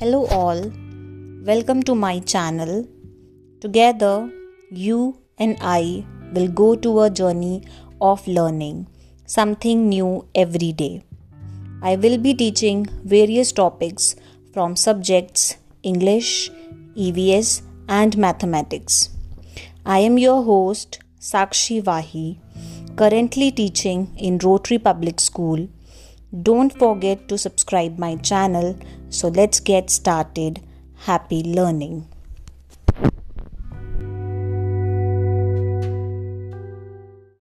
Hello, all. Welcome to my channel. Together, you and I will go to a journey of learning something new every day. I will be teaching various topics from subjects English, EVS, and mathematics. I am your host, Sakshi Vahi, currently teaching in Rotary Public School. Don't forget to subscribe my channel. So let's get started. Happy learning.